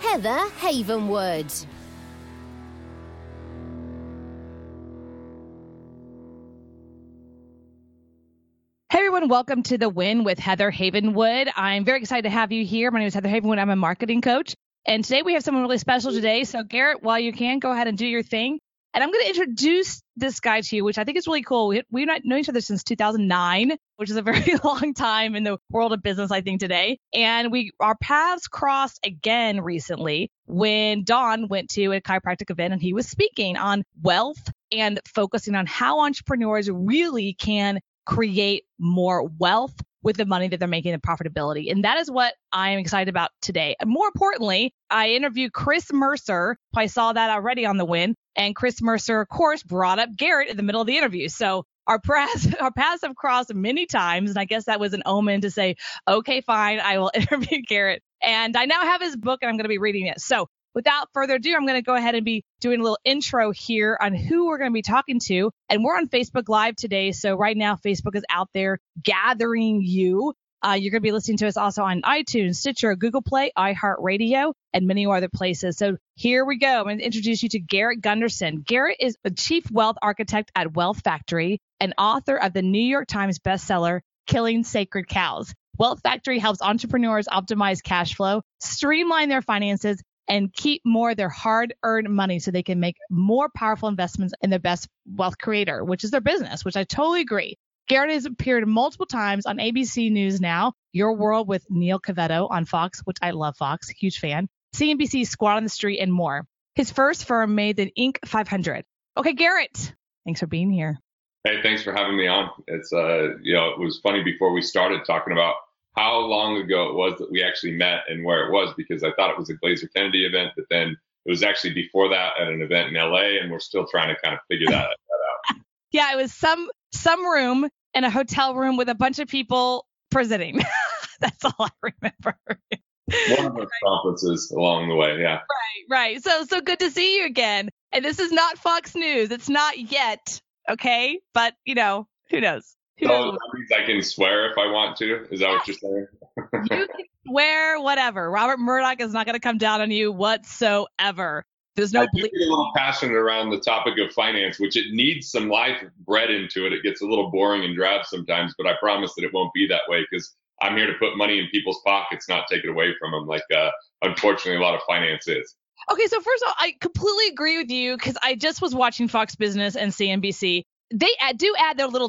Heather Havenwood. Hey everyone, welcome to the Win with Heather Havenwood. I'm very excited to have you here. My name is Heather Havenwood. I'm a marketing coach. And today we have someone really special today. So Garrett, while you can, go ahead and do your thing. And I'm going to introduce this guy to you, which I think is really cool. We, we've not known each other since 2009, which is a very long time in the world of business, I think, today. And we our paths crossed again recently when Don went to a chiropractic event and he was speaking on wealth and focusing on how entrepreneurs really can create more wealth with the money that they're making and profitability. And that is what I am excited about today. More importantly, I interviewed Chris Mercer. I saw that already on the win. And Chris Mercer, of course, brought up Garrett in the middle of the interview. So our paths, our paths have crossed many times. And I guess that was an omen to say, okay, fine, I will interview Garrett. And I now have his book and I'm going to be reading it. So without further ado, I'm going to go ahead and be doing a little intro here on who we're going to be talking to. And we're on Facebook Live today. So right now, Facebook is out there gathering you. Uh, you're going to be listening to us also on iTunes, Stitcher, Google Play, iHeartRadio, and many other places. So here we go. I'm going to introduce you to Garrett Gunderson. Garrett is the chief wealth architect at Wealth Factory and author of the New York Times bestseller, Killing Sacred Cows. Wealth Factory helps entrepreneurs optimize cash flow, streamline their finances, and keep more of their hard earned money so they can make more powerful investments in their best wealth creator, which is their business, which I totally agree. Garrett has appeared multiple times on ABC News Now, Your World with Neil Cavuto on Fox, which I love Fox, huge fan, CNBC Squawk on the Street, and more. His first firm made the Inc. 500. Okay, Garrett, thanks for being here. Hey, thanks for having me on. It's uh, you know, it was funny before we started talking about how long ago it was that we actually met and where it was because I thought it was a Glazer Kennedy event, but then it was actually before that at an event in LA, and we're still trying to kind of figure that, that out. Yeah, it was some some room in a hotel room with a bunch of people presenting. That's all I remember. One of those conferences along the way, yeah. Right, right. So so good to see you again. And this is not Fox News. It's not yet, okay? But you know, who knows? So that means I can swear if I want to. Is that what you're saying? you can swear whatever. Robert Murdoch is not going to come down on you whatsoever. There's no I do get a little passionate around the topic of finance, which it needs some life bred into it. It gets a little boring and drab sometimes, but I promise that it won't be that way because I'm here to put money in people's pockets, not take it away from them, like uh, unfortunately a lot of finance is. Okay, so first of all, I completely agree with you because I just was watching Fox Business and CNBC. They do add their little,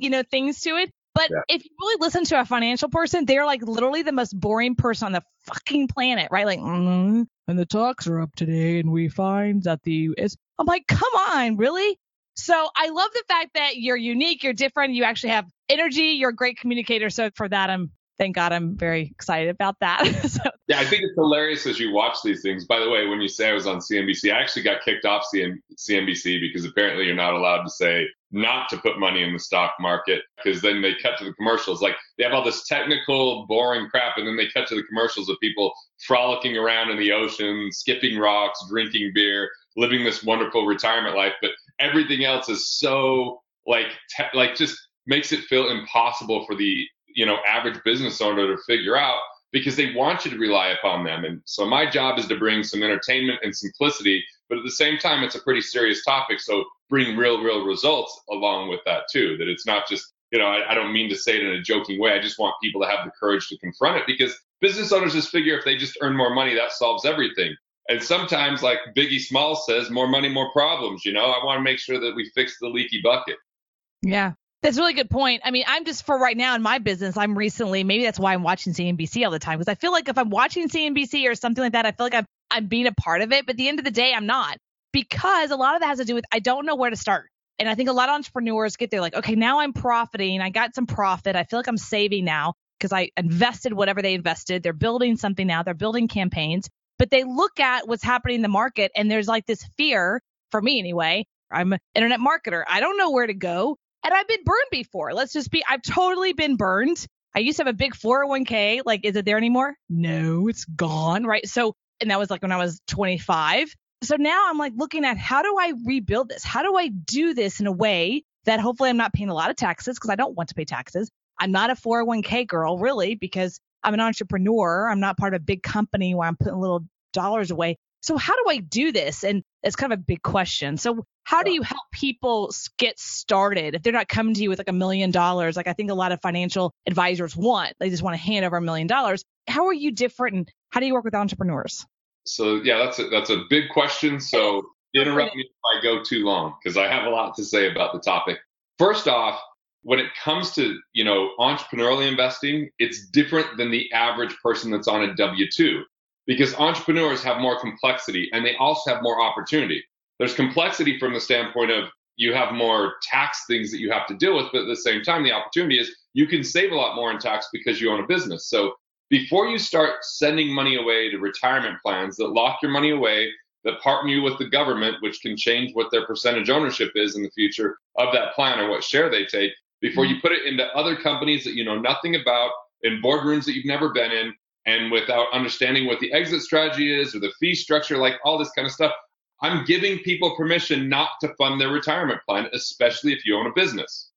you know, things to it. But Yeah. if you really listen to a financial person, they're like literally the most boring person on the fucking planet, right? Like, mm, and the talks are up today, and we find that the it's. I'm like, come on, really? So I love the fact that you're unique, you're different, you actually have energy, you're a great communicator. So for that, I'm thank God I'm very excited about that. so Yeah, I think it's hilarious as you watch these things. By the way, when you say I was on CNBC, I actually got kicked off CN- CNBC because apparently you're not allowed to say not to put money in the stock market because then they cut to the commercials. Like they have all this technical, boring crap, and then they cut to the commercials of people frolicking around in the ocean, skipping rocks, drinking beer, living this wonderful retirement life. But everything else is so like te- like just makes it feel impossible for the you know average business owner to figure out because they want you to rely upon them. And so my job is to bring some entertainment and simplicity, but at the same time, it's a pretty serious topic. So bring real, real results along with that too. That it's not just, you know, I, I don't mean to say it in a joking way. I just want people to have the courage to confront it because business owners just figure if they just earn more money, that solves everything. And sometimes, like Biggie Small says, more money, more problems. You know, I want to make sure that we fix the leaky bucket. Yeah. That's a really good point. I mean, I'm just for right now in my business, I'm recently, maybe that's why I'm watching CNBC all the time because I feel like if I'm watching CNBC or something like that, I feel like I'm, I'm being a part of it. But at the end of the day, I'm not because a lot of that has to do with I don't know where to start. And I think a lot of entrepreneurs get there like, okay, now I'm profiting. I got some profit. I feel like I'm saving now because I invested whatever they invested. They're building something now. They're building campaigns, but they look at what's happening in the market and there's like this fear for me anyway. I'm an internet marketer. I don't know where to go. And I've been burned before. Let's just be, I've totally been burned. I used to have a big 401k. Like, is it there anymore? No, it's gone. Right. So, and that was like when I was 25. So now I'm like looking at how do I rebuild this? How do I do this in a way that hopefully I'm not paying a lot of taxes because I don't want to pay taxes. I'm not a 401k girl really because I'm an entrepreneur. I'm not part of a big company where I'm putting little dollars away. So how do I do this? And it's kind of a big question. So how do you help people get started if they're not coming to you with like a million dollars? Like I think a lot of financial advisors want, they just want to hand over a million dollars. How are you different and how do you work with entrepreneurs? So yeah, that's a, that's a big question. So interrupt me if I go too long because I have a lot to say about the topic. First off, when it comes to you know entrepreneurially investing, it's different than the average person that's on a W two because entrepreneurs have more complexity and they also have more opportunity. There's complexity from the standpoint of you have more tax things that you have to deal with, but at the same time, the opportunity is you can save a lot more in tax because you own a business. So before you start sending money away to retirement plans that lock your money away, that partner you with the government, which can change what their percentage ownership is in the future of that plan or what share they take, before mm-hmm. you put it into other companies that you know nothing about, in boardrooms that you've never been in, and without understanding what the exit strategy is or the fee structure, like all this kind of stuff. I'm giving people permission not to fund their retirement plan, especially if you own a business.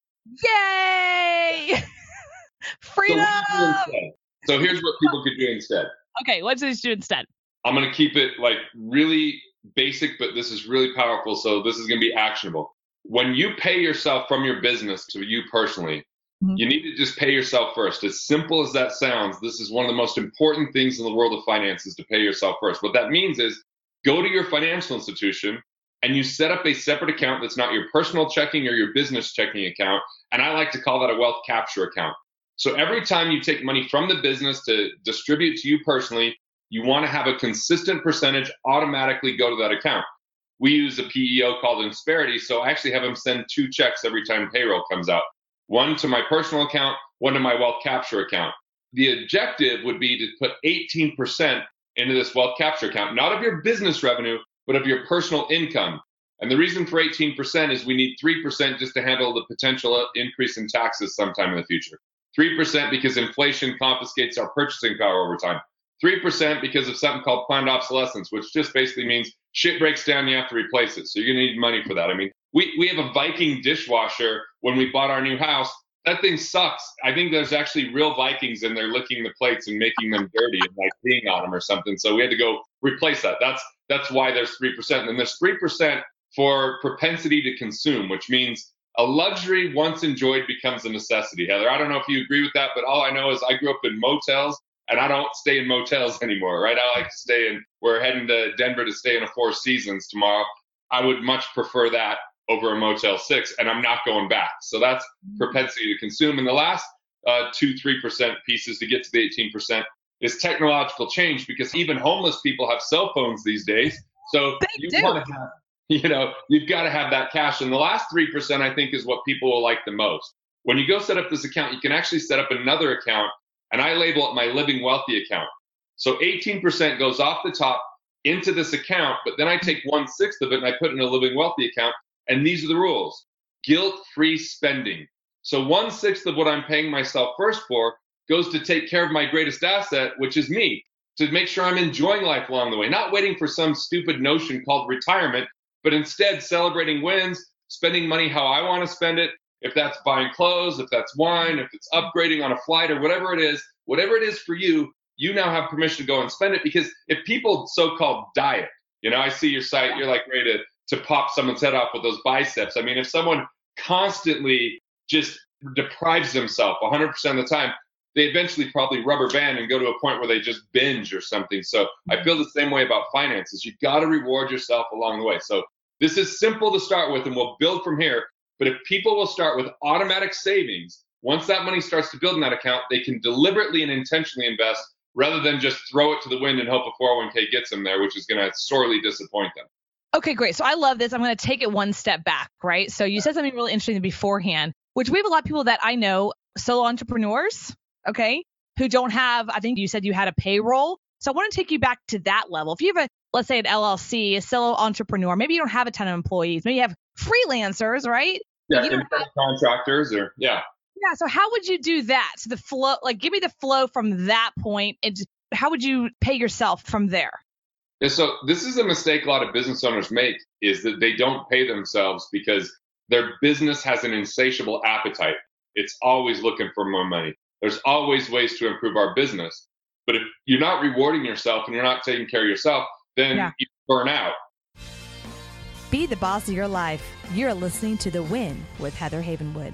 Yay! Freedom! So, so here's what people could do instead. Okay, what they do instead? I'm going to keep it like really basic, but this is really powerful. So this is going to be actionable. When you pay yourself from your business to you personally, mm-hmm. you need to just pay yourself first. As simple as that sounds, this is one of the most important things in the world of finance is to pay yourself first. What that means is go to your financial institution and you set up a separate account that's not your personal checking or your business checking account. And I like to call that a wealth capture account. So every time you take money from the business to distribute to you personally, you want to have a consistent percentage automatically go to that account. We use a PEO called Insperity, so I actually have them send two checks every time payroll comes out. One to my personal account, one to my wealth capture account. The objective would be to put 18% into this wealth capture account, not of your business revenue, but of your personal income. And the reason for 18% is we need 3% just to handle the potential increase in taxes sometime in the future. 3% because inflation confiscates our purchasing power over time. 3% because of something called planned obsolescence, which just basically means shit breaks down, you have to replace it. So you're going to need money for that. I mean, we, we have a Viking dishwasher when we bought our new house. That thing sucks. I think there's actually real Vikings in there licking the plates and making them dirty and like peeing on them or something. So we had to go replace that. That's that's why there's 3%. And then there's 3% for propensity to consume, which means a luxury once enjoyed becomes a necessity. Heather, I don't know if you agree with that, but all I know is I grew up in motels and I don't stay in motels anymore, right? I like to stay in, we're heading to Denver to stay in a Four Seasons tomorrow. I would much prefer that over a Motel 6, and I'm not going back. So that's propensity to consume. And the last uh, 2 3% pieces to get to the 18% is technological change because even homeless people have cell phones these days. So they you want to have, you know, you've got to have that cash. And the last 3%, I think, is what people will like the most. When you go set up this account, you can actually set up another account and I label it my living wealthy account. So 18% goes off the top into this account, but then I take one sixth of it and I put in a living wealthy account. And these are the rules guilt free spending. So one sixth of what I'm paying myself first for goes to take care of my greatest asset, which is me, to make sure I'm enjoying life along the way, not waiting for some stupid notion called retirement, but instead celebrating wins, spending money how I want to spend it, if that's buying clothes, if that's wine, if it's upgrading on a flight or whatever it is, whatever it is for you, you now have permission to go and spend it because if people so-called diet, you know, I see your site, you're like ready to, pop someone's head off with those biceps. I mean, if someone constantly just deprives themselves 100% of the time, they eventually probably rubber band and go to a point where they just binge or something. So I mm-hmm. feel the same way about finances. You've got to reward yourself along the way. So this is simple to start with, and we'll build from here. But if people will start with automatic savings, once that money starts to build in that account, they can deliberately and intentionally invest rather than just throw it to the wind and hope a 401k gets them there, which is going to sorely disappoint them. Okay, great. So I love this. I'm going to take it one step back, right? So you said something really interesting beforehand, which we have a lot of people that I know, solo entrepreneurs, okay, who don't have, I think you said you had a payroll. So I want to take you back to that level. If you have a, let's say an LLC, a solo entrepreneur, maybe you don't have a ton of employees, maybe you have freelancers, right? Yeah, have, contractors or, yeah. Yeah. So how would you do that? So the flow, like give me the flow from that point and how would you pay yourself from there? Yeah, so this is a mistake a lot of business owners make is that they don't pay themselves because their business has an insatiable appetite. It's always looking for more money. There's always ways to improve our business. But if you're not rewarding yourself and you're not taking care of yourself, then yeah. you burn out. Be the boss of your life. You're listening to The Win with Heather Havenwood.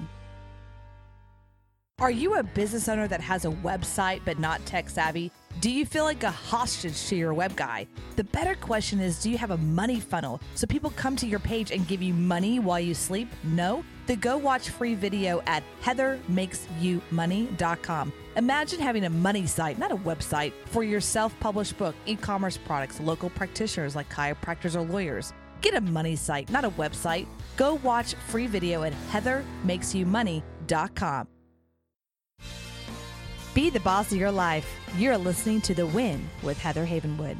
Are you a business owner that has a website but not tech savvy? Do you feel like a hostage to your web guy? The better question is do you have a money funnel so people come to your page and give you money while you sleep? No? Then go watch free video at heathermakesyoumoney.com. Imagine having a money site, not a website, for your self published book, e commerce products, local practitioners like chiropractors or lawyers. Get a money site, not a website. Go watch free video at heathermakesyoumoney.com. Be the boss of your life. You're listening to The Win with Heather Havenwood.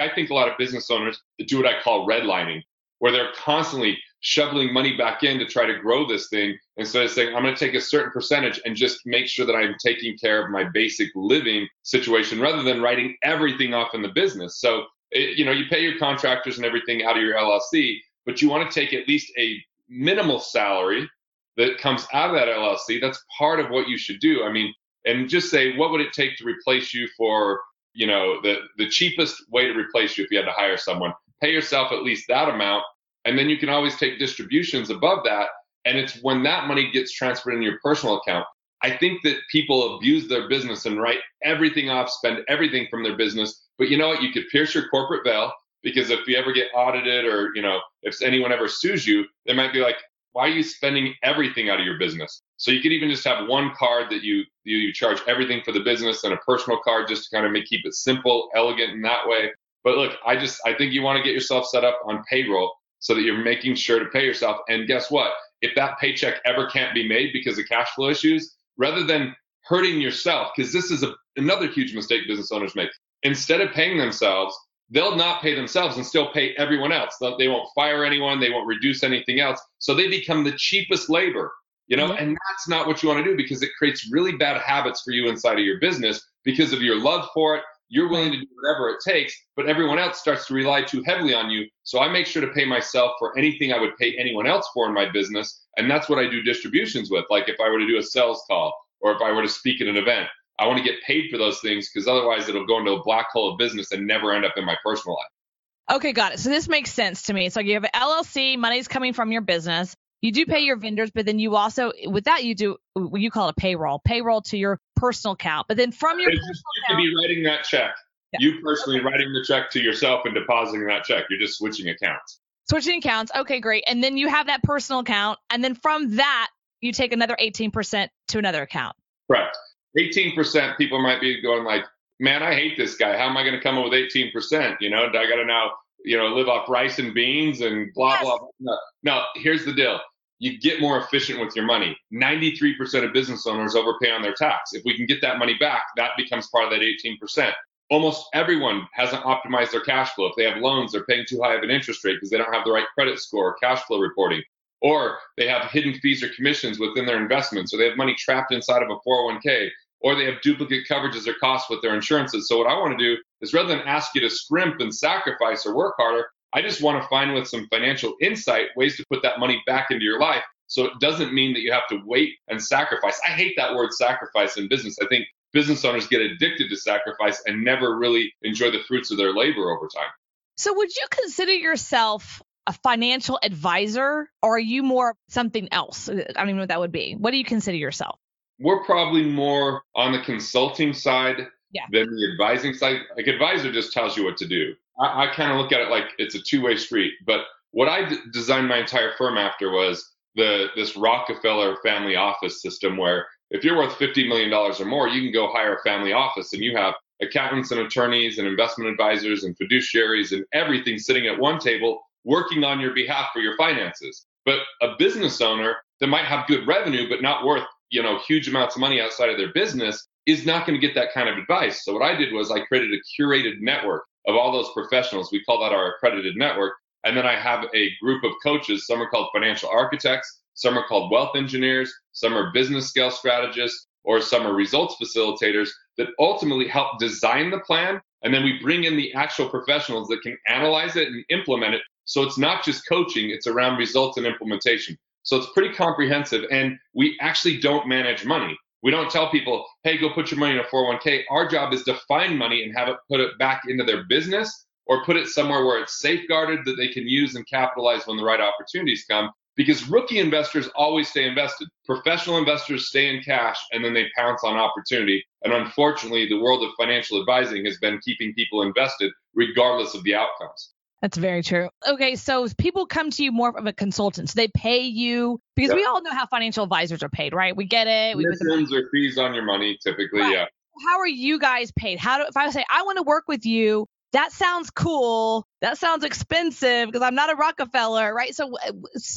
I think a lot of business owners do what I call redlining, where they're constantly shoveling money back in to try to grow this thing instead of saying, I'm going to take a certain percentage and just make sure that I'm taking care of my basic living situation rather than writing everything off in the business. So, it, you know, you pay your contractors and everything out of your LLC, but you want to take at least a minimal salary that comes out of that LLC, that's part of what you should do. I mean, and just say, what would it take to replace you for, you know, the, the cheapest way to replace you if you had to hire someone? Pay yourself at least that amount. And then you can always take distributions above that. And it's when that money gets transferred in your personal account. I think that people abuse their business and write everything off, spend everything from their business. But you know what? You could pierce your corporate veil because if you ever get audited or, you know, if anyone ever sues you, they might be like, why are you spending everything out of your business? So you could even just have one card that you you, you charge everything for the business and a personal card just to kind of make keep it simple, elegant in that way. But look, I just I think you want to get yourself set up on payroll so that you're making sure to pay yourself. And guess what? If that paycheck ever can't be made because of cash flow issues, rather than hurting yourself, because this is a, another huge mistake business owners make. Instead of paying themselves, they'll not pay themselves and still pay everyone else. They won't fire anyone. They won't reduce anything else. So they become the cheapest labor, you know, mm-hmm. and that's not what you want to do because it creates really bad habits for you inside of your business because of your love for it. You're willing to do whatever it takes, but everyone else starts to rely too heavily on you. So I make sure to pay myself for anything I would pay anyone else for in my business. And that's what I do distributions with. Like if I were to do a sales call or if I were to speak at an event, I want to get paid for those things because otherwise it'll go into a black hole of business and never end up in my personal life. Okay, got it. So this makes sense to me. So you have an LLC, money's coming from your business. You do pay your vendors, but then you also, with that, you do what you call a payroll, payroll to your personal account. But then from your personal you account, be writing that check. Yeah. You personally okay. writing the check to yourself and depositing that check. You're just switching accounts. Switching accounts. Okay, great. And then you have that personal account, and then from that, you take another 18% to another account. Correct. 18% people might be going like, man, I hate this guy. How am I going to come up with 18%? You know, do I got to now, you know, live off rice and beans and blah, yes. blah, blah. No. Now, here's the deal. You get more efficient with your money. 93% of business owners overpay on their tax. If we can get that money back, that becomes part of that 18%. Almost everyone hasn't optimized their cash flow. If they have loans, they're paying too high of an interest rate because they don't have the right credit score or cash flow reporting. Or they have hidden fees or commissions within their investments, or they have money trapped inside of a 401k or they have duplicate coverages or costs with their insurances. So what I want to do is rather than ask you to scrimp and sacrifice or work harder, I just want to find with some financial insight ways to put that money back into your life. So it doesn't mean that you have to wait and sacrifice. I hate that word sacrifice in business. I think business owners get addicted to sacrifice and never really enjoy the fruits of their labor over time. So would you consider yourself a financial advisor or are you more something else? I don't even know what that would be. What do you consider yourself? We're probably more on the consulting side yeah. than the advising side. Like advisor just tells you what to do. I, I kind of look at it like it's a two way street, but what I d- designed my entire firm after was the this Rockefeller family office system where if you're worth $50 million or more, you can go hire a family office and you have accountants and attorneys and investment advisors and fiduciaries and everything sitting at one table working on your behalf for your finances. But a business owner that might have good revenue but not worth, you know, huge amounts of money outside of their business is not going to get that kind of advice. So what I did was I created a curated network of all those professionals. We call that our accredited network. And then I have a group of coaches. Some are called financial architects. Some are called wealth engineers. Some are business scale strategists or some are results facilitators that ultimately help design the plan. And then we bring in the actual professionals that can analyze it and implement it. So it's not just coaching, it's around results and implementation. So it's pretty comprehensive. And we actually don't manage money. We don't tell people, hey, go put your money in a 401k. Our job is to find money and have it put it back into their business or put it somewhere where it's safeguarded that they can use and capitalize when the right opportunities come because rookie investors always stay invested. Professional investors stay in cash and then they pounce on opportunity. And unfortunately, the world of financial advising has been keeping people invested regardless of the outcomes. That's very true. Okay, so people come to you more of a consultant. So they pay you because yep. we all know how financial advisors are paid, right? We get it. We Commissions or fees on your money, typically, right. yeah. How are you guys paid? How do if I say I want to work with you? that sounds cool. That sounds expensive because I'm not a Rockefeller, right? So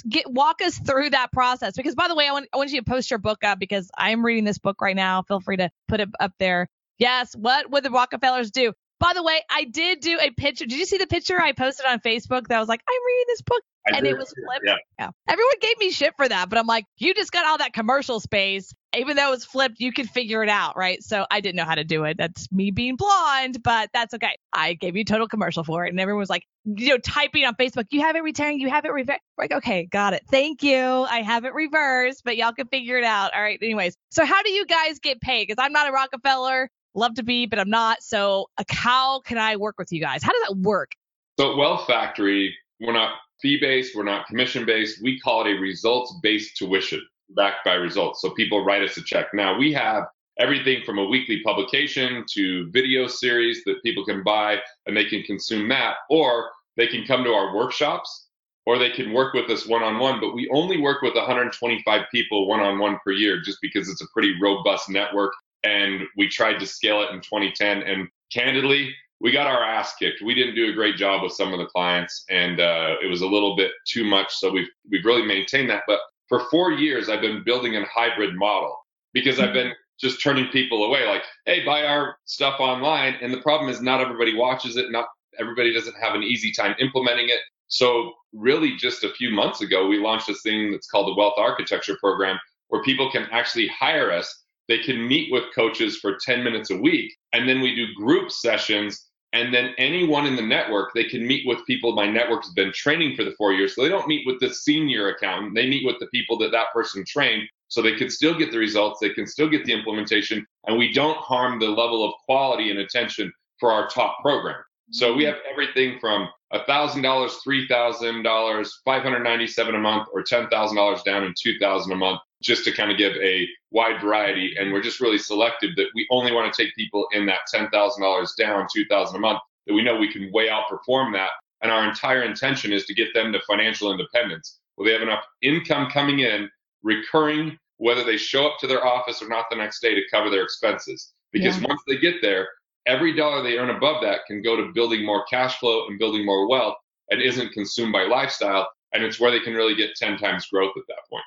get walk us through that process. Because by the way, I want, I want you to post your book up because I'm reading this book right now. Feel free to put it up there. Yes, what would the Rockefellers do? By the way, I did do a picture. Did you see the picture I posted on Facebook that was like, I'm reading this book? and it was flipped. Yeah. yeah. Everyone gave me shit for that, but I'm like, you just got all that commercial space. Even though it was flipped, you could figure it out, right? So I didn't know how to do it. That's me being blonde, but that's okay. I gave you total commercial for it. And everyone was like, you know, typing on Facebook, you have it returned, you have it reversed. Like, okay, got it. Thank you. I have it reversed, but y'all can figure it out. All right. Anyways, so how do you guys get paid? Because I'm not a Rockefeller love to be, but I'm not. So, how can I work with you guys? How does that work? So, Wealth Factory, we're not fee based, we're not commission based. We call it a results based tuition backed by results. So, people write us a check. Now, we have everything from a weekly publication to video series that people can buy and they can consume that, or they can come to our workshops or they can work with us one on one. But we only work with 125 people one on one per year just because it's a pretty robust network and we tried to scale it in 2010. And candidly, we got our ass kicked. We didn't do a great job with some of the clients, and uh, it was a little bit too much. So we've we've really maintained that. But for four years, I've been building a hybrid model because I've been just turning people away. Like, hey, buy our stuff online. And the problem is, not everybody watches it. Not everybody doesn't have an easy time implementing it. So really, just a few months ago, we launched this thing that's called the Wealth Architecture Program, where people can actually hire us they can meet with coaches for 10 minutes a week. And then we do group sessions. And then anyone in the network, they can meet with people my network has been training for the four years. So they don't meet with the senior accountant. They meet with the people that that person trained so they can still get the results. They can still get the implementation. And we don't harm the level of quality and attention for our top program. So we mm-hmm. have everything from $1,000, $3,000, 597 a month, or $10,000 down and 2,000 a month just to kind of give a wide variety. And we're just really selective that we only want to take people in that $10,000 down, 2000 a month, that we know we can way outperform that. And our entire intention is to get them to financial independence where they have enough income coming in, recurring, whether they show up to their office or not the next day to cover their expenses. Because yeah. once they get there, every dollar they earn above that can go to building more cash flow and building more wealth and isn't consumed by lifestyle. And it's where they can really get 10 times growth at that point.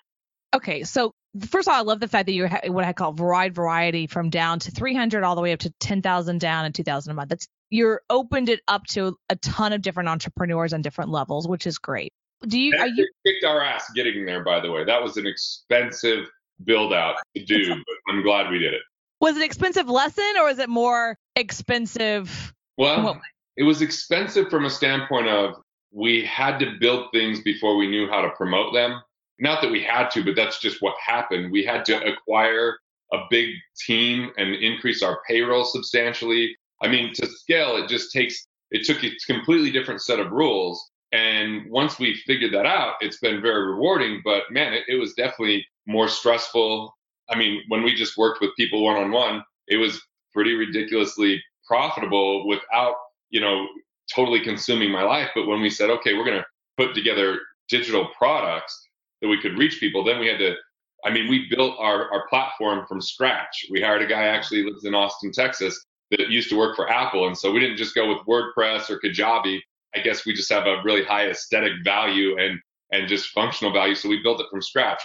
Okay, so first of all, I love the fact that you ha- what I call wide variety from down to 300 all the way up to 10,000 down and 2,000 a month. That's you're opened it up to a ton of different entrepreneurs on different levels, which is great. Do you are you kicked our ass getting there? By the way, that was an expensive build out to do, but I'm glad we did it. Was it expensive lesson or was it more expensive? Well, it was expensive from a standpoint of we had to build things before we knew how to promote them not that we had to, but that's just what happened. We had to acquire a big team and increase our payroll substantially. I mean, to scale, it just takes, it took a completely different set of rules. And once we figured that out, it's been very rewarding, but man, it, it was definitely more stressful. I mean, when we just worked with people one on one, it was pretty ridiculously profitable without, you know, totally consuming my life. But when we said, okay, we're going to put together digital products that we could reach people, then we had to I mean, we built our, our platform from scratch. We hired a guy actually lives in Austin, Texas, that used to work for Apple. And so we didn't just go with WordPress or Kajabi. I guess we just have a really high aesthetic value and, and just functional value. So we built it from scratch.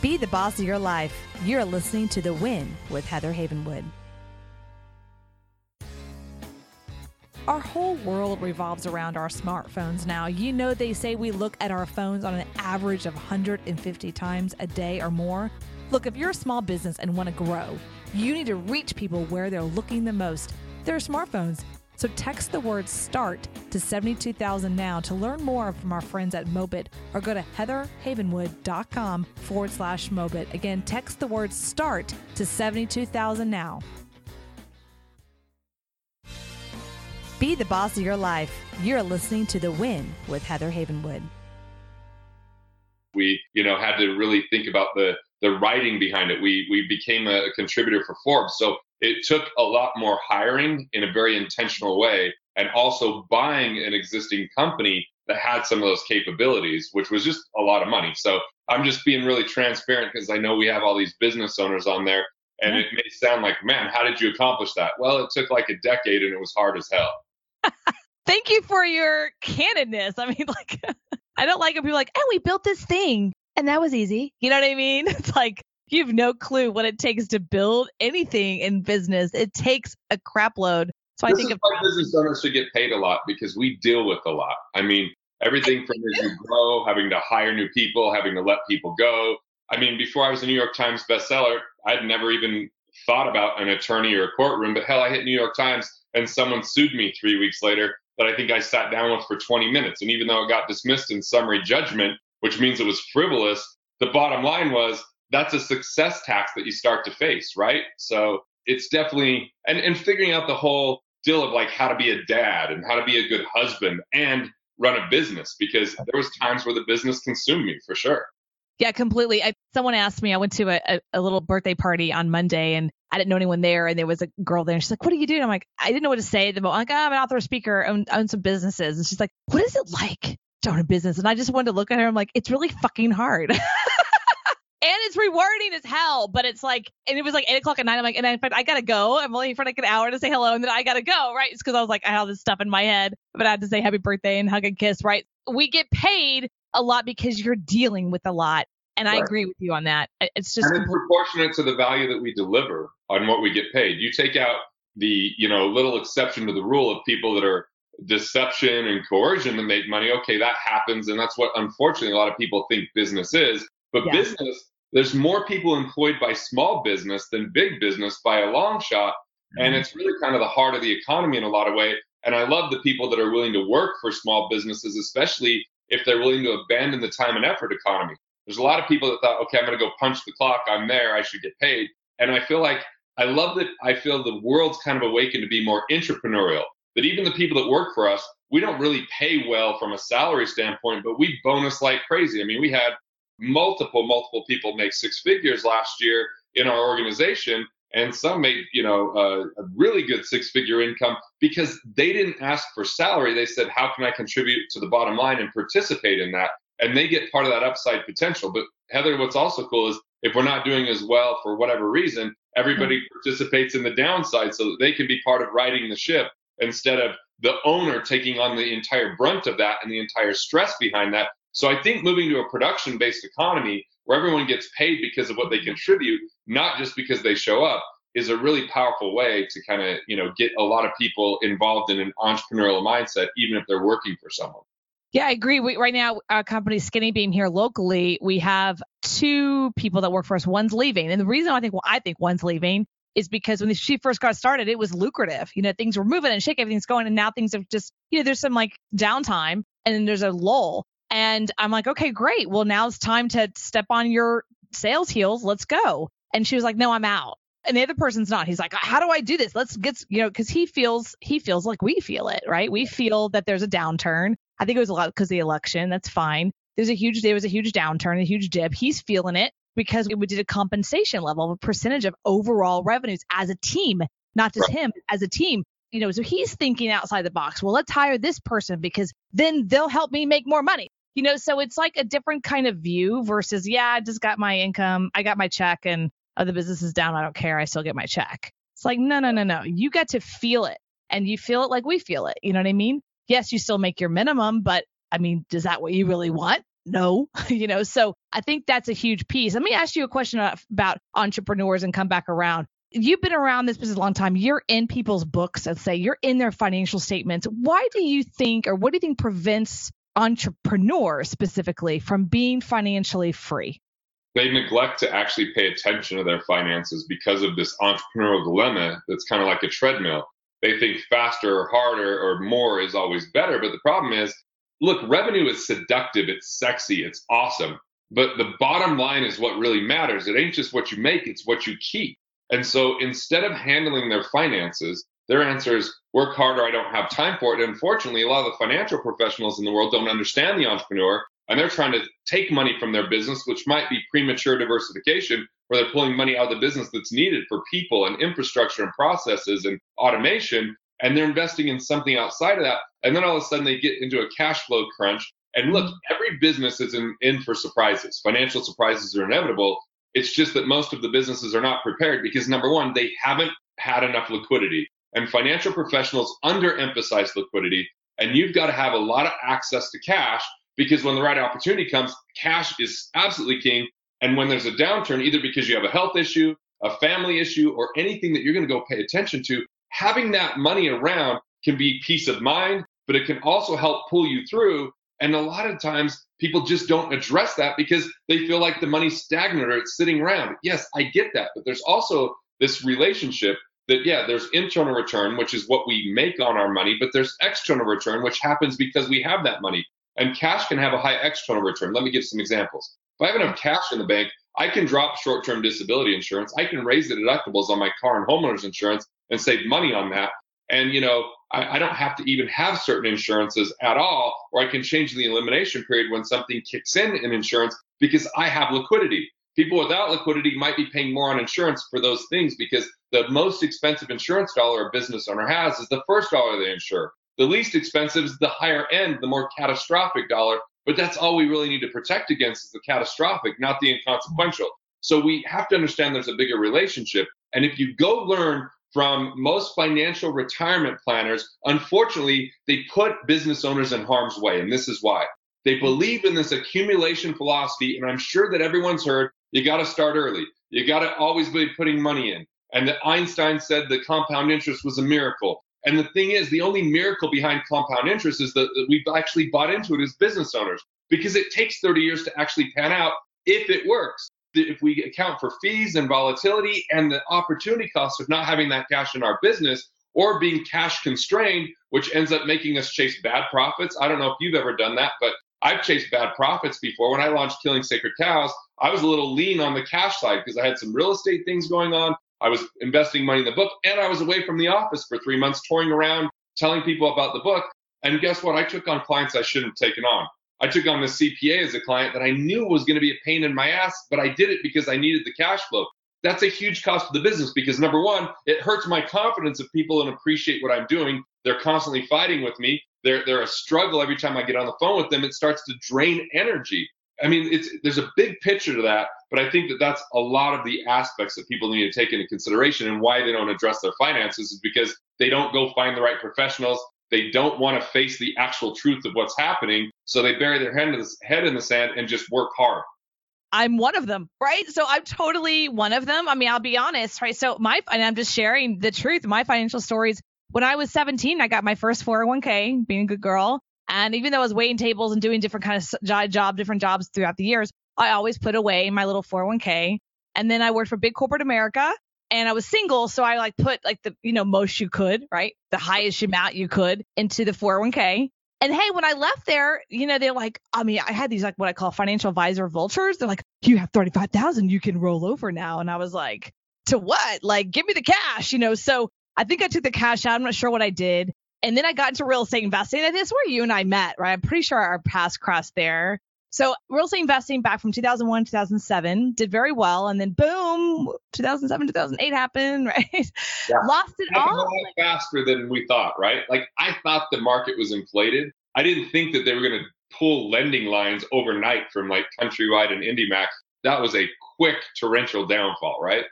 Be the boss of your life. You're listening to The Win with Heather Havenwood. Our whole world revolves around our smartphones now. You know, they say we look at our phones on an average of 150 times a day or more. Look, if you're a small business and want to grow, you need to reach people where they're looking the most their smartphones. So text the word START to 72000 now to learn more from our friends at Mobit or go to heatherhavenwood.com forward slash Mobit. Again, text the word START to 72000 now. Be the boss of your life. You're listening to The Win with Heather Havenwood. We, you know, had to really think about the the writing behind it. We we became a, contributor for Forbes, so it took a lot more hiring in a very intentional way, and also buying an existing company that had some of those capabilities, which was just a lot of money. So I'm just being really transparent because I know we have all these business owners on there, and it may sound like, man, how did you accomplish that? Well, it took like a decade, and it was hard as hell. Thank you for your candidness. I mean, like, I don't like it when people are like, oh, we built this thing and that was easy. You know what I mean? It's like you have no clue what it takes to build anything in business. It takes a crap load. So this I think is why business owners should get paid a lot because we deal with a lot. I mean, everything from as you grow, having to hire new people, having to let people go. I mean, before I was a New York Times bestseller, I'd never even thought about an attorney or a courtroom. But hell, I hit New York Times and someone sued me three weeks later that I think I sat down with for 20 minutes. And even though it got dismissed in summary judgment, which means it was frivolous, the bottom line was that's a success tax that you start to face, right? So it's definitely, and, and figuring out the whole deal of like how to be a dad and how to be a good husband and run a business because there was times where the business consumed me for sure. Yeah, completely. I, someone asked me, I went to a, a, little birthday party on Monday and I didn't know anyone there. And there was a girl there. And she's like, What are you doing? I'm like, I didn't know what to say. I'm like, oh, I'm an author, speaker, own, own some businesses. And she's like, What is it like to own a business? And I just wanted to look at her. I'm like, It's really fucking hard. and it's rewarding as hell, but it's like, and it was like eight o'clock at night. I'm like, and in fact, I gotta go. I'm only for like an hour to say hello, and then I gotta go, right? It's because I was like, I have this stuff in my head, but I had to say happy birthday and hug and kiss, right? We get paid a lot because you're dealing with a lot. And right. I agree with you on that. It's just and it's proportionate to the value that we deliver on what we get paid. You take out the, you know, little exception to the rule of people that are deception and coercion to make money. Okay, that happens. And that's what unfortunately a lot of people think business is. But yeah. business, there's more people employed by small business than big business by a long shot. Mm-hmm. And it's really kind of the heart of the economy in a lot of ways. And I love the people that are willing to work for small businesses, especially if they're willing to abandon the time and effort economy. There's a lot of people that thought, okay, I'm going to go punch the clock. I'm there. I should get paid. And I feel like I love that I feel the world's kind of awakened to be more entrepreneurial. That even the people that work for us, we don't really pay well from a salary standpoint, but we bonus like crazy. I mean, we had multiple, multiple people make six figures last year in our organization, and some made, you know, uh, a really good six figure income because they didn't ask for salary. They said, how can I contribute to the bottom line and participate in that? and they get part of that upside potential. But Heather, what's also cool is if we're not doing as well for whatever reason, everybody mm-hmm. participates in the downside so that they can be part of riding the ship instead of the owner taking on the entire brunt of that and the entire stress behind that. So I think moving to a production based economy where everyone gets paid because of what they contribute, not just because they show up, is a really powerful way to kind of, you know, get a lot of people involved in an entrepreneurial mindset, even if they're working for someone. Yeah, I agree. We, right now, our company Skinny Bean here locally, we have two people that work for us. One's leaving, and the reason I think well, I think one's leaving is because when she first got started, it was lucrative. You know, things were moving and shaking, everything's going, and now things have just, you know, there's some like downtime, and then there's a lull. And I'm like, okay, great. Well, now it's time to step on your sales heels. Let's go. And she was like, no, I'm out. And the other person's not. He's like, how do I do this? Let's get, you know, because he feels he feels like we feel it, right? We feel that there's a downturn I think it was a lot because the election. That's fine. There's a huge, there was a huge downturn, a huge dip. He's feeling it because we did a compensation level, a percentage of overall revenues as a team, not just him, as a team. You know, so he's thinking outside the box. Well, let's hire this person because then they'll help me make more money. You know, so it's like a different kind of view versus, yeah, I just got my income, I got my check, and oh, the business is down. I don't care. I still get my check. It's like, no, no, no, no. You get to feel it and you feel it like we feel it. You know what I mean? Yes, you still make your minimum, but I mean, is that what you really want? No, you know, so I think that's a huge piece. Let me ask you a question about entrepreneurs and come back around. You've been around this business a long time. You're in people's books, let's say you're in their financial statements. Why do you think, or what do you think prevents entrepreneurs specifically from being financially free? They neglect to actually pay attention to their finances because of this entrepreneurial dilemma that's kind of like a treadmill. They think faster or harder or more is always better. But the problem is look, revenue is seductive, it's sexy, it's awesome. But the bottom line is what really matters. It ain't just what you make, it's what you keep. And so instead of handling their finances, their answer is work harder, I don't have time for it. And unfortunately, a lot of the financial professionals in the world don't understand the entrepreneur and they're trying to take money from their business, which might be premature diversification, where they're pulling money out of the business that's needed for people and infrastructure and processes and automation and they're investing in something outside of that. And then all of a sudden they get into a cash flow crunch. And look, mm-hmm. every business is in, in for surprises. Financial surprises are inevitable. It's just that most of the businesses are not prepared because number one, they haven't had enough liquidity. And financial professionals underemphasize liquidity. And you've got to have a lot of access to cash because when the right opportunity comes, cash is absolutely king. And when there's a downturn, either because you have a health issue, a family issue, or anything that you're going to go pay attention to, having that money around can be peace of mind, but it can also help pull you through. And a lot of times people just don't address that because they feel like the money's stagnant or it's sitting around. Yes, I get that. But there's also this relationship that, yeah, there's internal return, which is what we make on our money, but there's external return, which happens because we have that money. And cash can have a high external return. Let me give some examples. If I have enough cash in the bank, I can drop short term disability insurance. I can raise the deductibles on my car and homeowners insurance and save money on that. And, you know, I, I, don't have to even have certain insurances at all, or I can change the elimination period when something kicks in in insurance because I have liquidity. People without liquidity might be paying more on insurance for those things because the most expensive insurance dollar a business owner has is the first dollar they insure. The least expensive is the higher end, the more catastrophic dollar. But that's all we really need to protect against is the catastrophic, not the inconsequential. So we have to understand there's a bigger relationship. And if you go learn from most financial retirement planners, unfortunately, they put business owners in harm's way. And this is why. They believe in this accumulation philosophy. And I'm sure that everyone's heard you got to start early. You got to always be putting money in. And Einstein said the compound interest was a miracle. And the thing is, the only miracle behind compound interest is that, that we've actually bought into it as business owners because it takes 30 years to actually pan out if it works if we account for fees and volatility and the opportunity cost of not having that cash in our business or being cash constrained, which ends up making us chase bad profits. I don't know if you've ever done that, but I've chased bad profits before. When I launched Killing Sacred Cows, I was a little lean on the cash side because I had some real estate things going on. I was investing money in the book and I was away from the office for three months touring around telling people about the book. And guess what? I took on clients I shouldn't have taken on. I took on the CPA as a client that I knew was going to be a pain in my ass, but I did it because I needed the cash flow. That's a huge cost to the business because number one, it hurts my confidence if people don't appreciate what I'm doing. They're constantly fighting with me. They're, they're a struggle every time I get on the phone with them. It starts to drain energy. I mean, it's, there's a big picture to that, but I think that that's a lot of the aspects that people need to take into consideration and why they don't address their finances is because they don't go find the right professionals. They don't want to face the actual truth of what's happening. So they bury their head in, the, head in the sand and just work hard. I'm one of them, right? So I'm totally one of them. I mean, I'll be honest, right? So my, and I'm just sharing the truth. My financial stories. When I was 17, I got my first 401k, being a good girl. And even though I was waiting tables and doing different kind of job, different jobs throughout the years, I always put away my little 401k. And then I worked for big corporate America and I was single, so I like put like the you know most you could, right, the highest amount you could into the 401k. And hey, when I left there, you know, they're like, I mean, I had these like what I call financial advisor vultures. They're like, you have 35,000, you can roll over now. And I was like, to what? Like, give me the cash, you know? So I think I took the cash out. I'm not sure what I did. And then I got into real estate investing. And that's where you and I met, right? I'm pretty sure our paths crossed there. So real estate investing back from 2001, 2007 did very well, and then boom, 2007, 2008 happened, right? Yeah. Lost it all. A lot faster than we thought, right? Like I thought the market was inflated. I didn't think that they were going to pull lending lines overnight from like Countrywide and IndyMac. That was a quick torrential downfall, right?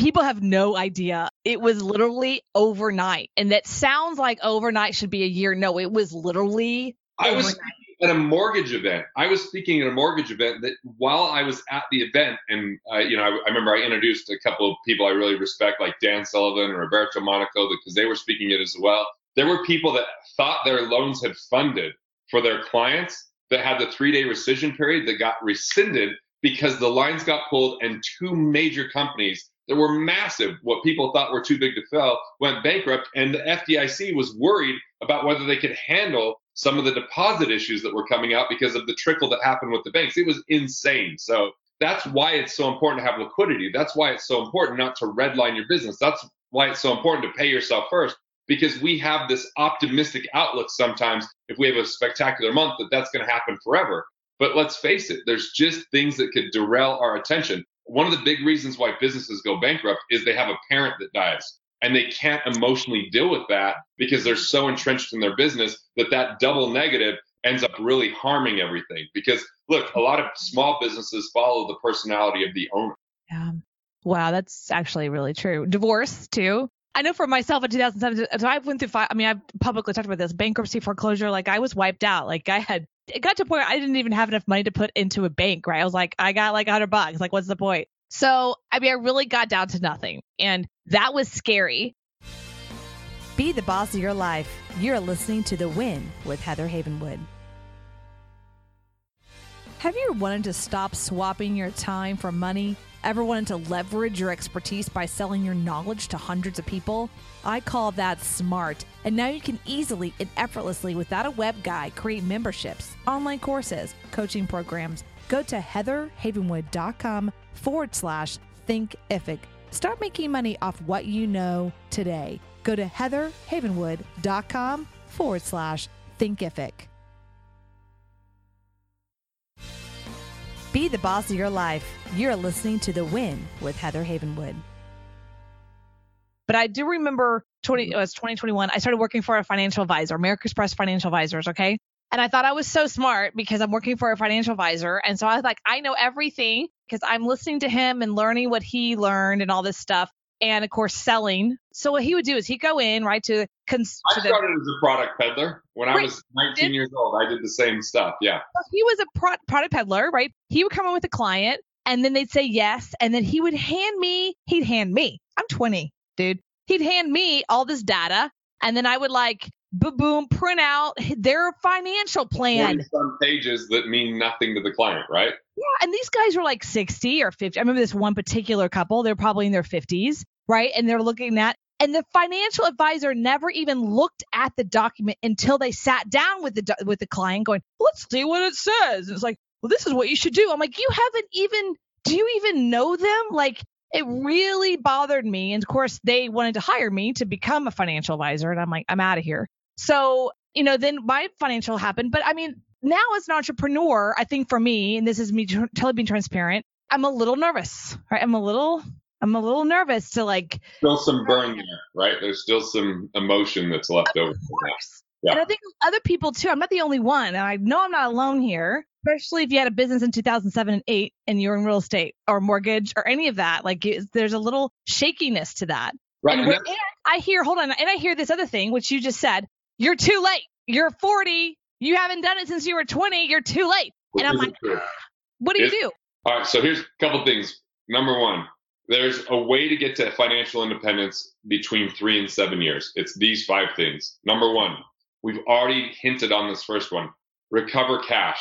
people have no idea. It was literally overnight. And that sounds like overnight should be a year. No, it was literally. I was at a mortgage event. I was speaking at a mortgage event that while I was at the event, and uh, you know, I, I, remember I introduced a couple of people I really respect, like Dan Sullivan and Roberto Monaco, because they were speaking it as well. There were people that thought their loans had funded for their clients that had the three day rescission period that got rescinded because the lines got pulled and two major companies that were massive, what people thought were too big to fail, went bankrupt. And the FDIC was worried about whether they could handle some of the deposit issues that were coming out because of the trickle that happened with the banks. It was insane. So that's why it's so important to have liquidity. That's why it's so important not to redline your business. That's why it's so important to pay yourself first because we have this optimistic outlook sometimes if we have a spectacular month that that's going to happen forever. But let's face it, there's just things that could derail our attention. One of the big reasons why businesses go bankrupt is they have a parent that dies and they can't emotionally deal with that because they're so entrenched in their business that that double negative ends up really harming everything because look a lot of small businesses follow the personality of the owner yeah wow that's actually really true divorce too I know for myself in 2007, so I went through five. I mean, I've publicly talked about this bankruptcy, foreclosure. Like I was wiped out. Like I had, it got to a point where I didn't even have enough money to put into a bank. Right? I was like, I got like a hundred bucks. Like, what's the point? So, I mean, I really got down to nothing. And that was scary. Be the boss of your life. You're listening to The Win with Heather Havenwood. Have you wanted to stop swapping your time for money? Ever wanted to leverage your expertise by selling your knowledge to hundreds of people? I call that smart. And now you can easily and effortlessly, without a web guy, create memberships, online courses, coaching programs. Go to heatherhavenwood.com forward slash thinkific. Start making money off what you know today. Go to heatherhavenwood.com forward slash thinkific. Be the boss of your life. You're listening to The Win with Heather Havenwood. But I do remember 20, it was 2021. I started working for a financial advisor, American Express Financial Advisors. Okay. And I thought I was so smart because I'm working for a financial advisor. And so I was like, I know everything because I'm listening to him and learning what he learned and all this stuff. And of course, selling. So what he would do is he'd go in, right, to. Cons- I started the, as a product peddler when right, I was 19 did, years old. I did the same stuff. Yeah. He was a pro- product peddler, right? He would come in with a client and then they'd say yes. And then he would hand me, he'd hand me, I'm 20, dude. He'd hand me all this data. And then I would like boom, print out their financial plan. Some pages that mean nothing to the client, right? Yeah, and these guys were like 60 or 50. I remember this one particular couple, they're probably in their 50s, right? And they're looking at and the financial advisor never even looked at the document until they sat down with the with the client going, "Let's see what it says." And it's like, "Well, this is what you should do." I'm like, "You haven't even do you even know them?" Like it really bothered me. And of course, they wanted to hire me to become a financial advisor. And I'm like, I'm out of here. So, you know, then my financial happened. But I mean, now as an entrepreneur, I think for me, and this is me totally being transparent, I'm a little nervous, right? I'm a little, I'm a little nervous to like. Still some burn there, right? There's still some emotion that's left over. Yeah. And I think other people too. I'm not the only one. And I know I'm not alone here, especially if you had a business in 2007 and 8 and you're in real estate or mortgage or any of that. Like there's a little shakiness to that. Right. And, and I hear, hold on, and I hear this other thing, which you just said you're too late. You're 40. You haven't done it since you were 20. You're too late. And I'm like, what do you do? All right. So here's a couple things. Number one, there's a way to get to financial independence between three and seven years. It's these five things. Number one, we've already hinted on this first one recover cash,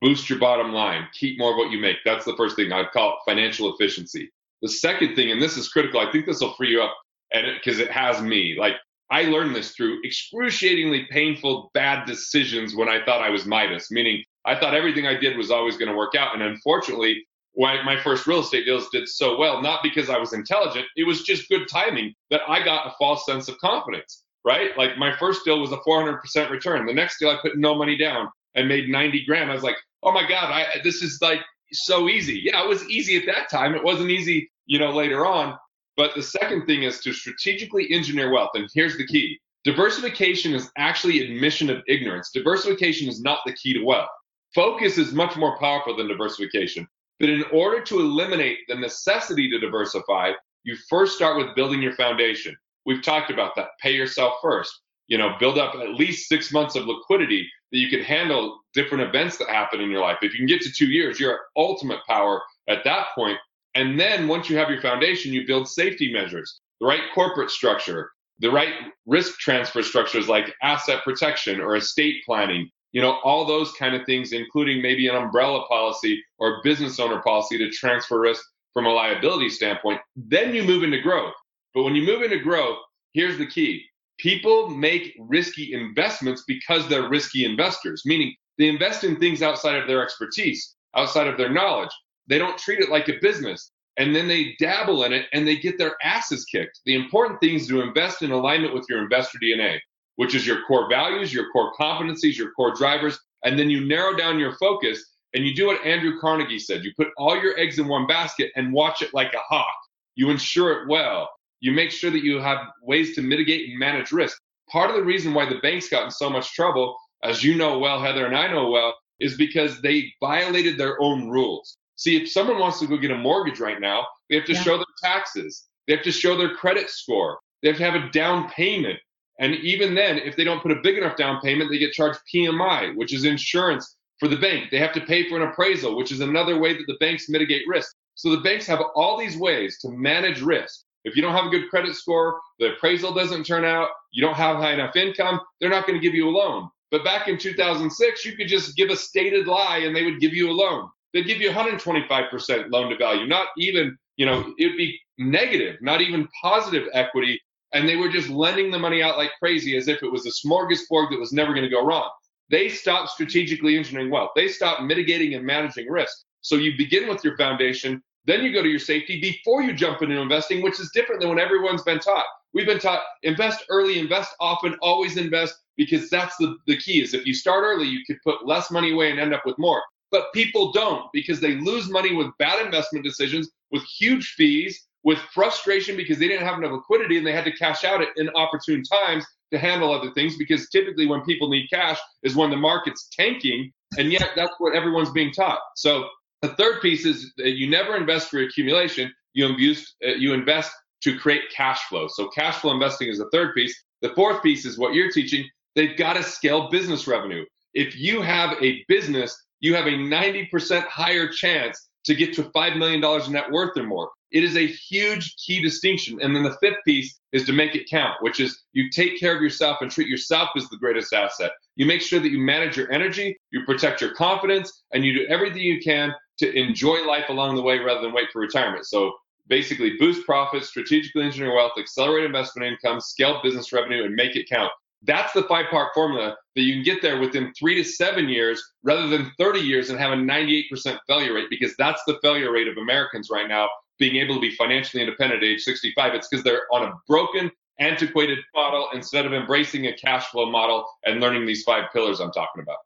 boost your bottom line, keep more of what you make. That's the first thing. I'd call it financial efficiency. The second thing, and this is critical, I think this will free you up and because it, it has me. Like I learned this through excruciatingly painful, bad decisions when I thought I was Midas, meaning I thought everything I did was always going to work out. And unfortunately, why my first real estate deals did so well, not because I was intelligent, it was just good timing that I got a false sense of confidence, right? Like my first deal was a 400% return. The next deal I put no money down. and made 90 grand. I was like, oh my God, I, this is like so easy. Yeah, it was easy at that time. It wasn't easy, you know, later on. But the second thing is to strategically engineer wealth. And here's the key diversification is actually admission of ignorance. Diversification is not the key to wealth. Focus is much more powerful than diversification. But in order to eliminate the necessity to diversify, you first start with building your foundation. We've talked about that. Pay yourself first. You know, build up at least six months of liquidity that you can handle different events that happen in your life. If you can get to two years, you're at ultimate power at that point. And then once you have your foundation, you build safety measures, the right corporate structure, the right risk transfer structures like asset protection or estate planning, you know, all those kind of things, including maybe an umbrella policy or business owner policy to transfer risk from a liability standpoint. Then you move into growth. But when you move into growth, here's the key. People make risky investments because they're risky investors, meaning they invest in things outside of their expertise, outside of their knowledge. They don't treat it like a business. And then they dabble in it and they get their asses kicked. The important thing is to invest in alignment with your investor DNA, which is your core values, your core competencies, your core drivers. And then you narrow down your focus and you do what Andrew Carnegie said. You put all your eggs in one basket and watch it like a hawk. You insure it well. You make sure that you have ways to mitigate and manage risk. Part of the reason why the banks got in so much trouble, as you know well, Heather, and I know well, is because they violated their own rules. See, if someone wants to go get a mortgage right now, they have to yeah. show their taxes. They have to show their credit score. They have to have a down payment. And even then, if they don't put a big enough down payment, they get charged PMI, which is insurance for the bank. They have to pay for an appraisal, which is another way that the banks mitigate risk. So the banks have all these ways to manage risk. If you don't have a good credit score, the appraisal doesn't turn out, you don't have high enough income, they're not going to give you a loan. But back in 2006, you could just give a stated lie and they would give you a loan. They'd give you 125% loan to value, not even, you know, it'd be negative, not even positive equity. And they were just lending the money out like crazy as if it was a smorgasbord that was never going to go wrong. They stopped strategically engineering wealth. They stopped mitigating and managing risk. So you begin with your foundation, then you go to your safety before you jump into investing, which is different than when everyone's been taught. We've been taught invest early, invest often, always invest because that's the, the key is if you start early, you could put less money away and end up with more. But people don't because they lose money with bad investment decisions, with huge fees, with frustration because they didn't have enough liquidity and they had to cash out at inopportune times to handle other things because typically when people need cash is when the market's tanking and yet that's what everyone's being taught. So the third piece is you never invest for accumulation. You invest, uh, you invest to create cash flow. So cash flow investing is the third piece. The fourth piece is what you're teaching. They've got to scale business revenue. If you have a business you have a 90% higher chance to get to $5 million in net worth or more. It is a huge key distinction. And then the fifth piece is to make it count, which is you take care of yourself and treat yourself as the greatest asset. You make sure that you manage your energy, you protect your confidence, and you do everything you can to enjoy life along the way rather than wait for retirement. So basically boost profits, strategically engineer wealth, accelerate investment income, scale business revenue, and make it count. That's the five part formula that you can get there within three to seven years rather than 30 years and have a 98% failure rate because that's the failure rate of Americans right now being able to be financially independent at age 65. It's because they're on a broken, antiquated model instead of embracing a cash flow model and learning these five pillars I'm talking about.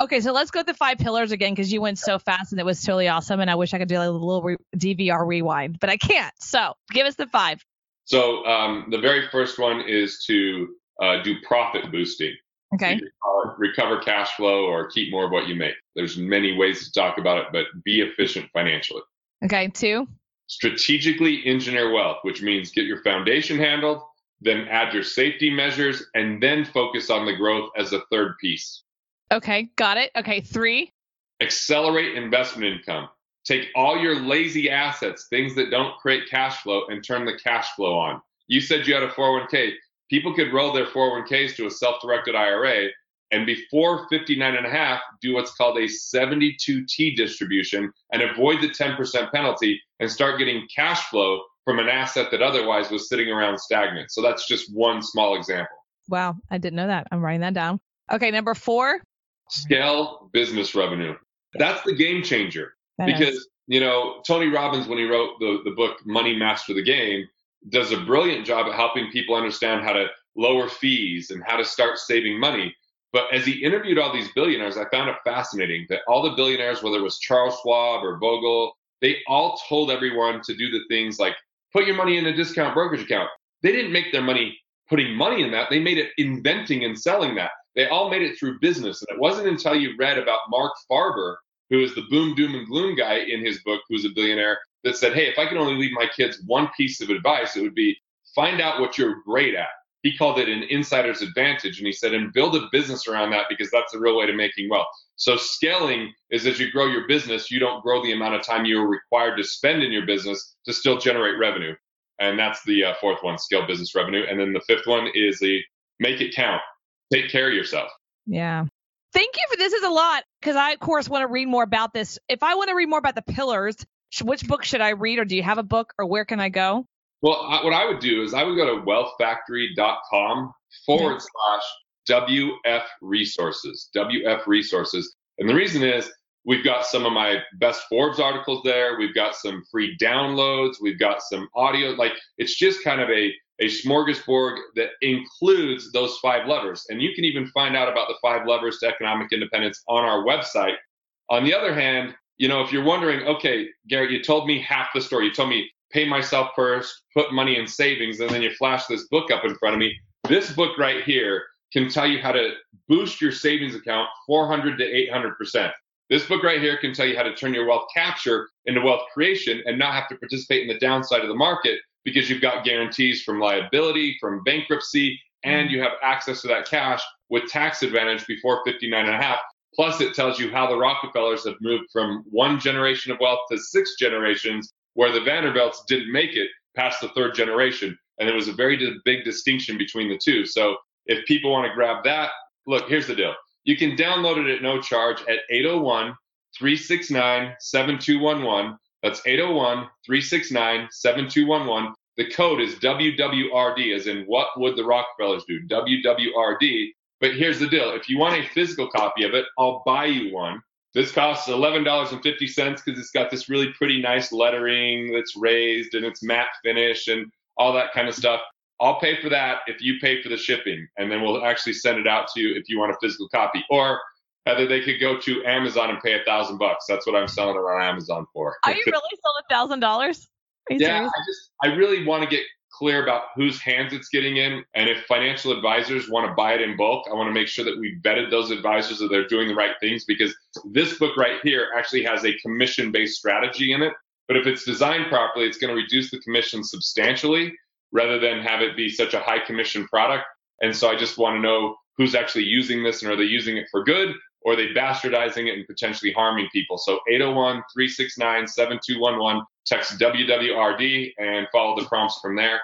Okay, so let's go to the five pillars again because you went so fast and it was totally awesome. And I wish I could do a little re- DVR rewind, but I can't. So give us the five. So um, the very first one is to uh, do profit boosting. Okay. recover cash flow or keep more of what you make. There's many ways to talk about it, but be efficient financially. Okay. Two. Strategically engineer wealth, which means get your foundation handled, then add your safety measures, and then focus on the growth as a third piece. Okay. Got it. Okay. Three. Accelerate investment income. Take all your lazy assets, things that don't create cash flow, and turn the cash flow on. You said you had a 401k people could roll their 401ks to a self-directed IRA and before 59 and a half do what's called a 72T distribution and avoid the 10% penalty and start getting cash flow from an asset that otherwise was sitting around stagnant. So that's just one small example. Wow, I didn't know that. I'm writing that down. Okay, number 4, scale business revenue. That's the game changer. That because, is. you know, Tony Robbins when he wrote the the book Money Master the Game, does a brilliant job at helping people understand how to lower fees and how to start saving money. But as he interviewed all these billionaires, I found it fascinating that all the billionaires, whether it was Charles Schwab or Bogle, they all told everyone to do the things like put your money in a discount brokerage account. They didn't make their money putting money in that. They made it inventing and selling that. They all made it through business. And it wasn't until you read about Marc Faber, who is the boom, doom, and gloom guy in his book, who's a billionaire, that said, Hey, if I could only leave my kids one piece of advice, it would be find out what you're great at. He called it an insider's advantage. And he said, and build a business around that because that's the real way to making wealth. So scaling is as you grow your business, you don't grow the amount of time you are required to spend in your business to still generate revenue. And that's the uh, fourth one, scale business revenue. And then the fifth one is the make it count. Take care of yourself. Yeah. Thank you for this is a lot because I of course want to read more about this. If I want to read more about the pillars, which book should I read or do you have a book or where can I go? Well, I, what I would do is I would go to wealthfactory.com forward slash WF resources, WF resources. And the reason is we've got some of my best Forbes articles there. We've got some free downloads. We've got some audio. Like it's just kind of a, a smorgasbord that includes those five levers. And you can even find out about the five levers to economic independence on our website. On the other hand, you know, if you're wondering, okay, Garrett, you told me half the story. You told me pay myself first, put money in savings, and then you flash this book up in front of me. This book right here can tell you how to boost your savings account 400 to 800 percent. This book right here can tell you how to turn your wealth capture into wealth creation and not have to participate in the downside of the market because you've got guarantees from liability, from bankruptcy, and mm. you have access to that cash with tax advantage before 59 and a half. Plus, it tells you how the Rockefellers have moved from one generation of wealth to six generations where the Vanderbilts didn't make it past the third generation. And there was a very big distinction between the two. So if people want to grab that, look, here's the deal. You can download it at no charge at 801 369 7211. That's 801 369 7211. The code is WWRD, as in what would the Rockefellers do? WWRD. But here's the deal if you want a physical copy of it, I'll buy you one. This costs $11.50 because it's got this really pretty nice lettering that's raised and it's matte finish and all that kind of stuff. I'll pay for that if you pay for the shipping, and then we'll actually send it out to you if you want a physical copy. Or Heather, they could go to Amazon and pay a thousand bucks. That's what I'm selling it on Amazon for. Are you really selling a thousand dollars? Yeah, I just I really want to get clear about whose hands it's getting in. And if financial advisors want to buy it in bulk, I want to make sure that we vetted those advisors that they're doing the right things because this book right here actually has a commission based strategy in it. But if it's designed properly, it's going to reduce the commission substantially rather than have it be such a high commission product. And so I just want to know who's actually using this and are they using it for good or are they bastardizing it and potentially harming people? So 801 369 7211 text WWRD and follow the prompts from there.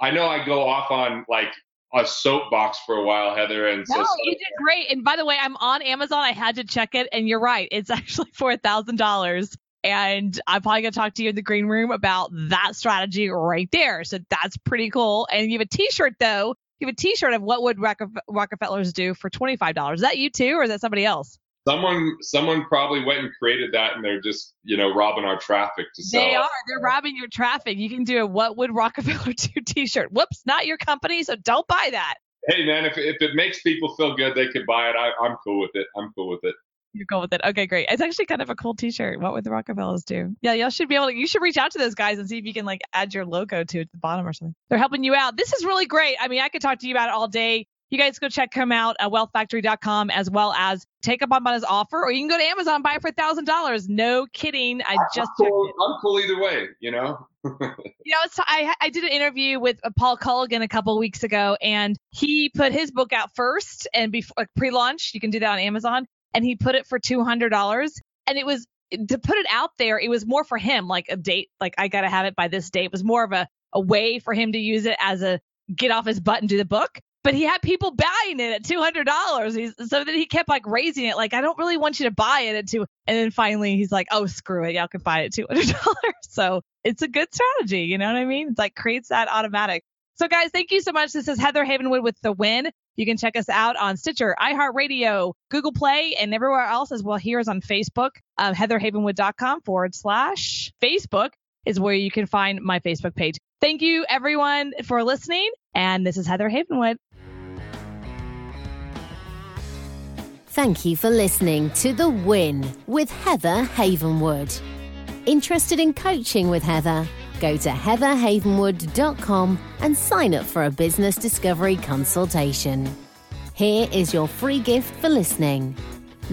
I know I go off on like a soapbox for a while, Heather. And so no, you did great. And by the way, I'm on Amazon. I had to check it, and you're right. It's actually for a thousand dollars. And I'm probably gonna talk to you in the green room about that strategy right there. So that's pretty cool. And you have a T-shirt though. Have a T-shirt of what would Rockefellers do for twenty five dollars. Is that you too, or is that somebody else? someone someone probably went and created that and they're just you know robbing our traffic to sell they are. They're robbing your traffic. You can do a what would rockefeller do t-shirt. Whoops not your company so don't buy that. Hey man if, if it makes people feel good they could buy it. I, i'm cool with it. I'm cool with it you're cool with it. Okay, great. It's actually kind of a cool T-shirt. What would the Rockefellers do? Yeah, y'all should be able to. You should reach out to those guys and see if you can like add your logo to the bottom or something. They're helping you out. This is really great. I mean, I could talk to you about it all day you guys go check him out at wealthfactory.com as well as take up on his offer, or you can go to Amazon and buy it for thousand dollars. No kidding. I just I'm cool, I'm cool either way, you know. you know, I I did an interview with uh, Paul Colligan a couple weeks ago, and he put his book out first and before like pre-launch. You can do that on Amazon, and he put it for two hundred dollars, and it was to put it out there. It was more for him, like a date, like I got to have it by this date. It was more of a a way for him to use it as a get off his butt and do the book but he had people buying it at two hundred dollars. So that he kept like raising it, like I don't really want you to buy it at two. And then finally he's like, oh screw it, y'all can buy it at two hundred dollars. So it's a good strategy, you know what I mean? It's like creates that automatic. So guys, thank you so much. This is Heather Havenwood with the Win. You can check us out on Stitcher, iHeartRadio, Google Play, and everywhere else as well. Here is on Facebook, um, heatherhavenwood.com forward slash Facebook is where you can find my Facebook page. Thank you everyone for listening. And this is Heather Havenwood. Thank you for listening to The Win with Heather Havenwood. Interested in coaching with Heather? Go to heatherhavenwood.com and sign up for a business discovery consultation. Here is your free gift for listening.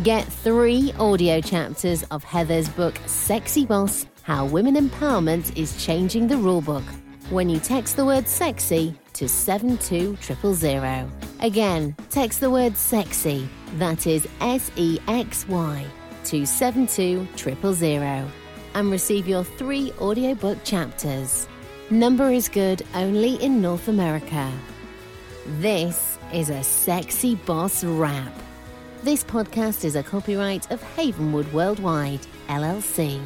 Get three audio chapters of Heather's book, Sexy Boss How Women Empowerment is Changing the Rulebook when you text the word sexy to 72000. Again, text the word sexy, that is S E X Y, to 72000 and receive your three audiobook chapters. Number is good only in North America. This is a sexy boss rap. This podcast is a copyright of Havenwood Worldwide, LLC.